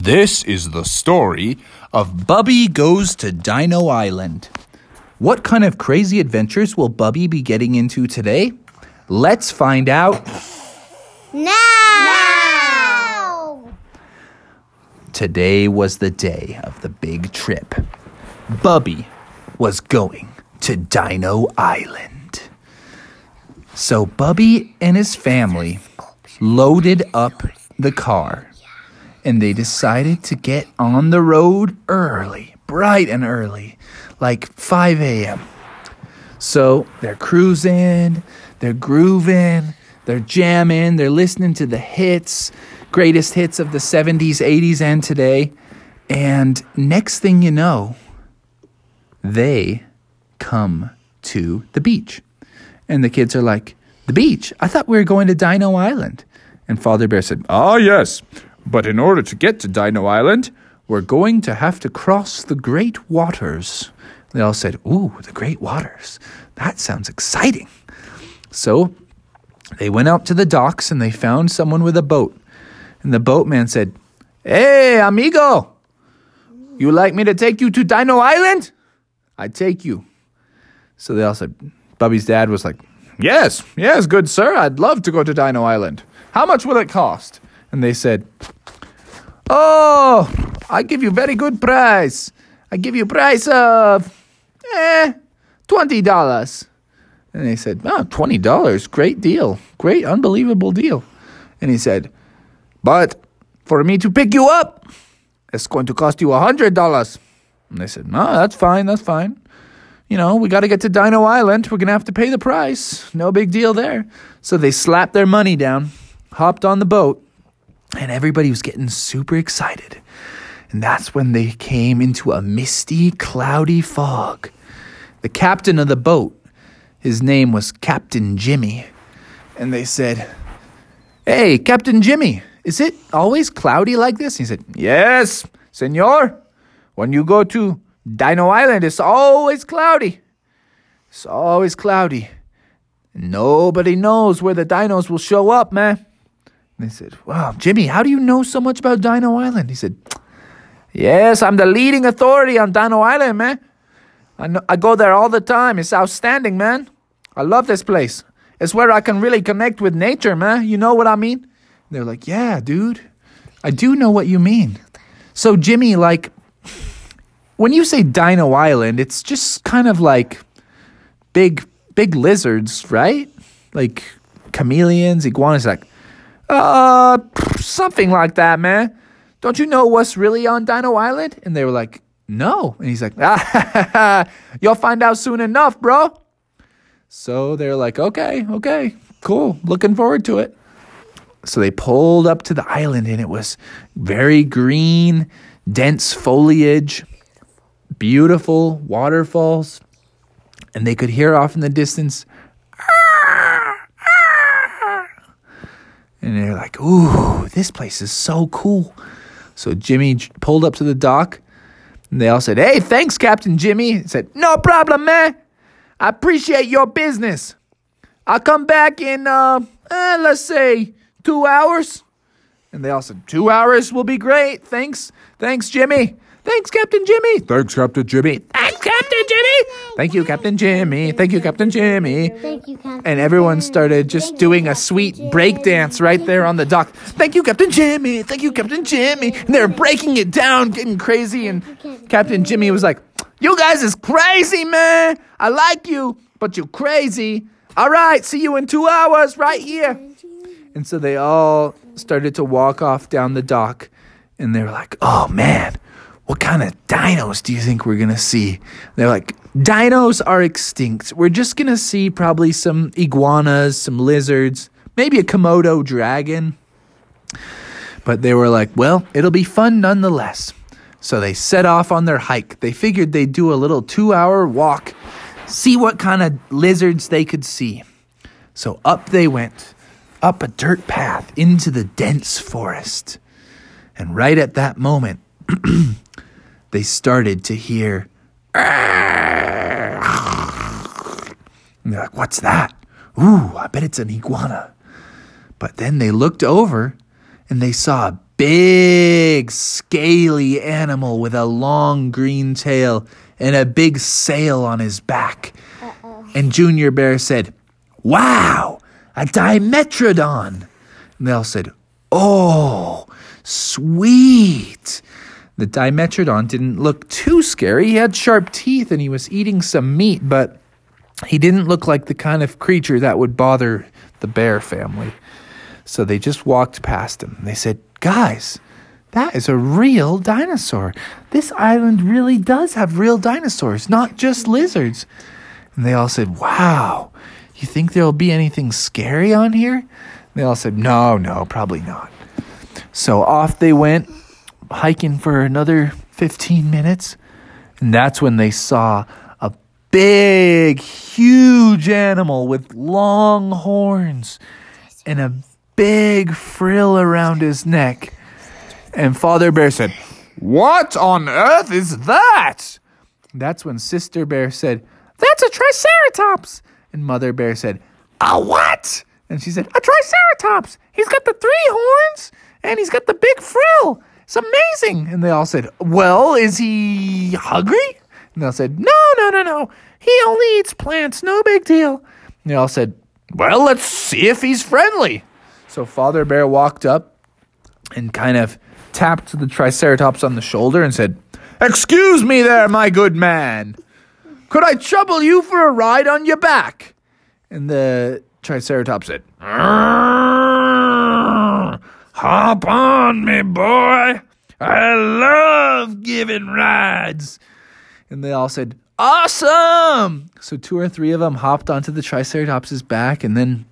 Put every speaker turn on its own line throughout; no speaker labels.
This is the story of Bubby Goes to Dino Island. What kind of crazy adventures will Bubby be getting into today? Let's find out.
Now!
Today was the day of the big trip. Bubby was going to Dino Island. So Bubby and his family loaded up the car and they decided to get on the road early, bright and early, like 5 a.m. So they're cruising, they're grooving, they're jamming, they're listening to the hits, greatest hits of the 70s, 80s, and today. And next thing you know, they come to the beach. And the kids are like, The beach? I thought we were going to Dino Island. And Father Bear said, Ah, yes. But in order to get to Dino Island, we're going to have to cross the Great Waters. They all said, Ooh, the Great Waters. That sounds exciting. So they went out to the docks and they found someone with a boat. And the boatman said, Hey, amigo, you like me to take you to Dino Island? I take you. So they all said, Bubby's dad was like, Yes, yes, good sir, I'd love to go to Dino Island. How much will it cost? And they said, Oh, I give you very good price. I give you price of, eh, $20. And they said, Oh, $20, great deal. Great, unbelievable deal. And he said, But for me to pick you up, it's going to cost you $100. And they said, No, that's fine, that's fine. You know, we got to get to Dino Island. We're going to have to pay the price. No big deal there. So they slapped their money down, hopped on the boat, and everybody was getting super excited. And that's when they came into a misty, cloudy fog. The captain of the boat, his name was Captain Jimmy. And they said, Hey, Captain Jimmy, is it always cloudy like this? He said, Yes, senor. When you go to Dino Island, it's always cloudy. It's always cloudy. Nobody knows where the dinos will show up, man. They said, Wow, Jimmy, how do you know so much about Dino Island? He said, Yes, I'm the leading authority on Dino Island, man. I, know, I go there all the time. It's outstanding, man. I love this place. It's where I can really connect with nature, man. You know what I mean? They're like, Yeah, dude. I do know what you mean. So, Jimmy, like, when you say Dino Island, it's just kind of like big, big lizards, right? Like chameleons, iguanas, like, uh, something like that, man. Don't you know what's really on Dino Island? And they were like, no. And he's like, ah, you'll find out soon enough, bro. So they're like, okay, okay, cool. Looking forward to it. So they pulled up to the island and it was very green, dense foliage, beautiful waterfalls. And they could hear off in the distance, and they're like, ooh, this place is so cool. So Jimmy pulled up to the dock and they all said, hey, thanks, Captain Jimmy. He said, no problem, man. I appreciate your business. I'll come back in, uh, uh, let's say, two hours. And they all said, two hours will be great. Thanks. Thanks, Jimmy. Thanks, Captain Jimmy. Thanks, Captain Jimmy. Thanks, Captain Jimmy. Thank you, Captain Jimmy. Thank you, Captain Jimmy.
Thank you, Captain.
And everyone started just doing a sweet break dance right there on the dock. Thank you, Captain Jimmy. Thank you, Captain Jimmy. And they're breaking it down, getting crazy. And Captain Jimmy was like, You guys is crazy, man. I like you, but you crazy. All right, see you in two hours right here. And so they all started to walk off down the dock. And they were like, Oh, man, what kind of dinos do you think we're going to see? They're like, Dinos are extinct. We're just going to see probably some iguanas, some lizards, maybe a Komodo dragon. But they were like, well, it'll be fun nonetheless. So they set off on their hike. They figured they'd do a little two hour walk, see what kind of lizards they could see. So up they went, up a dirt path into the dense forest. And right at that moment, they started to hear. And they're like, what's that? Ooh, I bet it's an iguana. But then they looked over and they saw a big, scaly animal with a long green tail and a big sail on his back. And Junior Bear said, Wow, a Dimetrodon. And they all said, Oh, sweet. The Dimetrodon didn't look too scary. He had sharp teeth and he was eating some meat, but he didn't look like the kind of creature that would bother the bear family. So they just walked past him. They said, Guys, that is a real dinosaur. This island really does have real dinosaurs, not just lizards. And they all said, Wow, you think there'll be anything scary on here? They all said, No, no, probably not. So off they went, hiking for another 15 minutes. And that's when they saw a big, huge animal with long horns and a big frill around his neck. And Father Bear said, What on earth is that? That's when Sister Bear said, That's a Triceratops. And Mother Bear said, A what? And she said, A Triceratops. He's got the three horns and he's got the big frill. It's amazing. And they all said, Well, is he hungry? And they all said, No, no, no, no. He only eats plants. No big deal. And they all said, Well, let's see if he's friendly. So Father Bear walked up and kind of tapped the Triceratops on the shoulder and said, Excuse me there, my good man. Could I trouble you for a ride on your back? And the Triceratops said, Hop on me, boy. I love giving rides. And they all said, Awesome! So two or three of them hopped onto the Triceratops's back, and then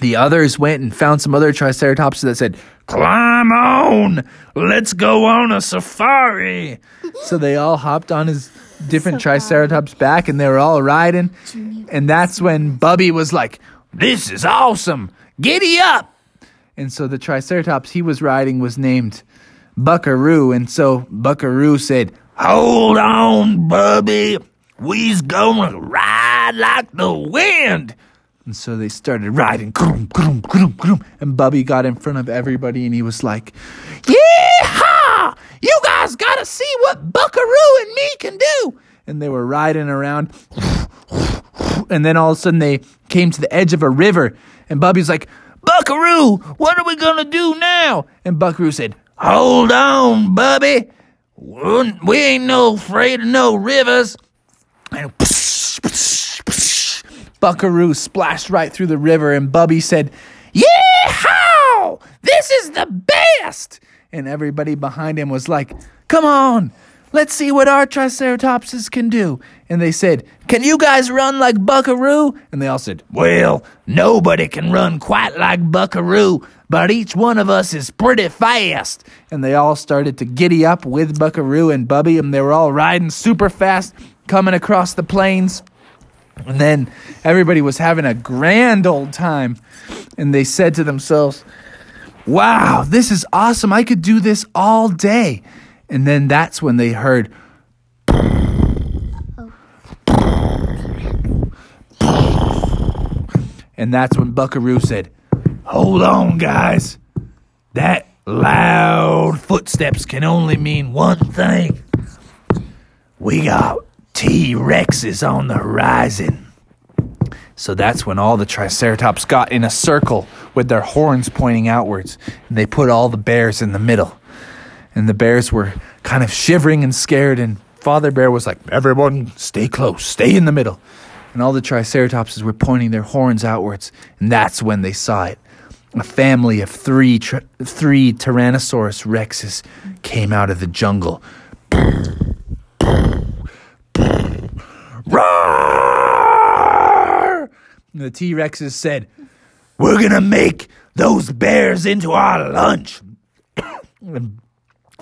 the others went and found some other Triceratops that said, Climb on! Let's go on a safari! so they all hopped on his different Triceratops back and they were all riding. And that's when Bubby was like, This is awesome! Giddy up! And so the Triceratops he was riding was named Buckaroo. And so Buckaroo said, Hold on, Bubby. We's gonna ride like the wind. And so they started riding, and Bubby got in front of everybody and he was like, Yeehaw! You guys gotta see what Buckaroo and me can do! And they were riding around, and then all of a sudden they came to the edge of a river, and Bubby's like, Buckaroo, what are we gonna do now? And Buckaroo said, Hold on, Bubby. We ain't no afraid of no rivers. And Buckaroo splashed right through the river, and Bubby said, Yeehaw! This is the best! And everybody behind him was like, Come on, let's see what our Triceratopses can do. And they said, Can you guys run like Buckaroo? And they all said, Well, nobody can run quite like Buckaroo, but each one of us is pretty fast. And they all started to giddy up with Buckaroo and Bubby, and they were all riding super fast, coming across the plains. And then everybody was having a grand old time. And they said to themselves, Wow, this is awesome. I could do this all day. And then that's when they heard. And that's when Buckaroo said, Hold on, guys. That loud footsteps can only mean one thing. We got T Rexes on the horizon. So that's when all the Triceratops got in a circle with their horns pointing outwards, and they put all the bears in the middle. And the bears were kind of shivering and scared, and Father Bear was like, Everyone, stay close, stay in the middle. And all the Triceratopses were pointing their horns outwards, and that's when they saw it. A family of three, tri- three Tyrannosaurus rexes came out of the jungle. Roar! The T Rexes said, We're gonna make those bears into our lunch. and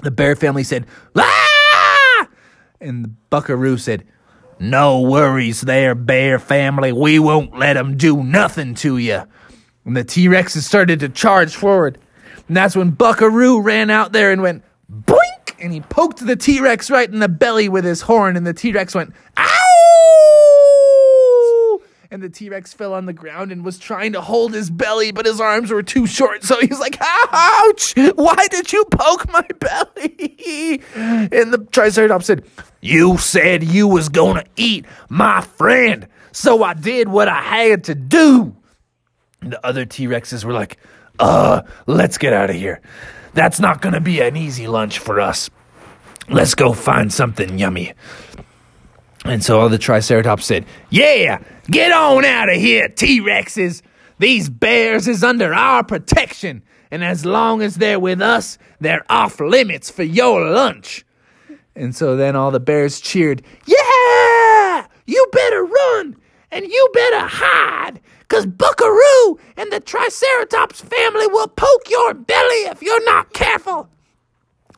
the bear family said, Ah! And the buckaroo said, No worries there, bear family. We won't let them do nothing to you. And the T Rexes started to charge forward. And that's when Buckaroo ran out there and went boink! And he poked the T Rex right in the belly with his horn. And the T Rex went, Ow! And the T Rex fell on the ground and was trying to hold his belly, but his arms were too short. So he's like, Ouch! Why did you poke my belly? And the Triceratops said, You said you was gonna eat my friend, so I did what I had to do. And the other T Rexes were like, Uh, let's get out of here. That's not gonna be an easy lunch for us. Let's go find something yummy. And so all the Triceratops said, Yeah, get on out of here, T Rexes. These bears is under our protection, and as long as they're with us, they're off limits for your lunch. And so then all the bears cheered, Yeah! You better run, and you better hide, because Buckaroo and the Triceratops family will poke your belly if you're not careful.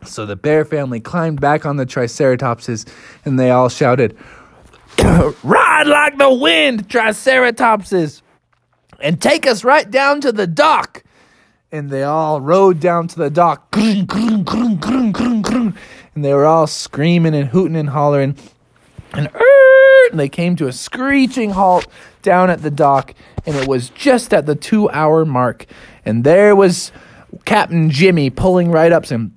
So the bear family climbed back on the Triceratopses, and they all shouted, Ride like the wind, Triceratopses, and take us right down to the dock. And they all rode down to the dock, and they were all screaming and hooting and hollering. And, and they came to a screeching halt down at the dock, and it was just at the two hour mark. And there was Captain Jimmy pulling right up saying,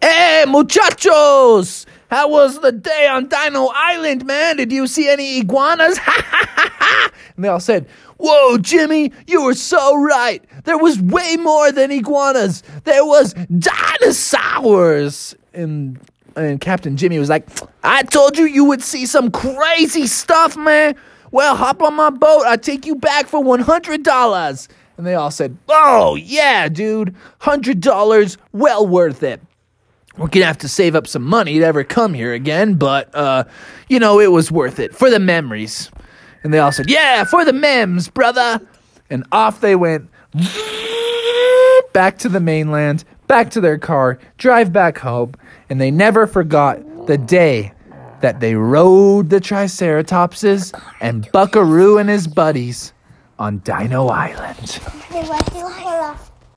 Hey, muchachos! How was the day on Dino Island, man? Did you see any iguanas? Ha ha ha ha! and they all said, Whoa, Jimmy, you were so right. There was way more than iguanas. There was dinosaurs. And and Captain Jimmy was like, I told you you would see some crazy stuff, man. Well, hop on my boat. I'll take you back for $100. And they all said, Oh, yeah, dude. $100, well worth it we're gonna have to save up some money to ever come here again, but uh, you know, it was worth it for the memories. And they all said, Yeah, for the mems, brother. And off they went back to the mainland, back to their car, drive back home, and they never forgot the day that they rode the Triceratopses and Buckaroo and his buddies on Dino Island.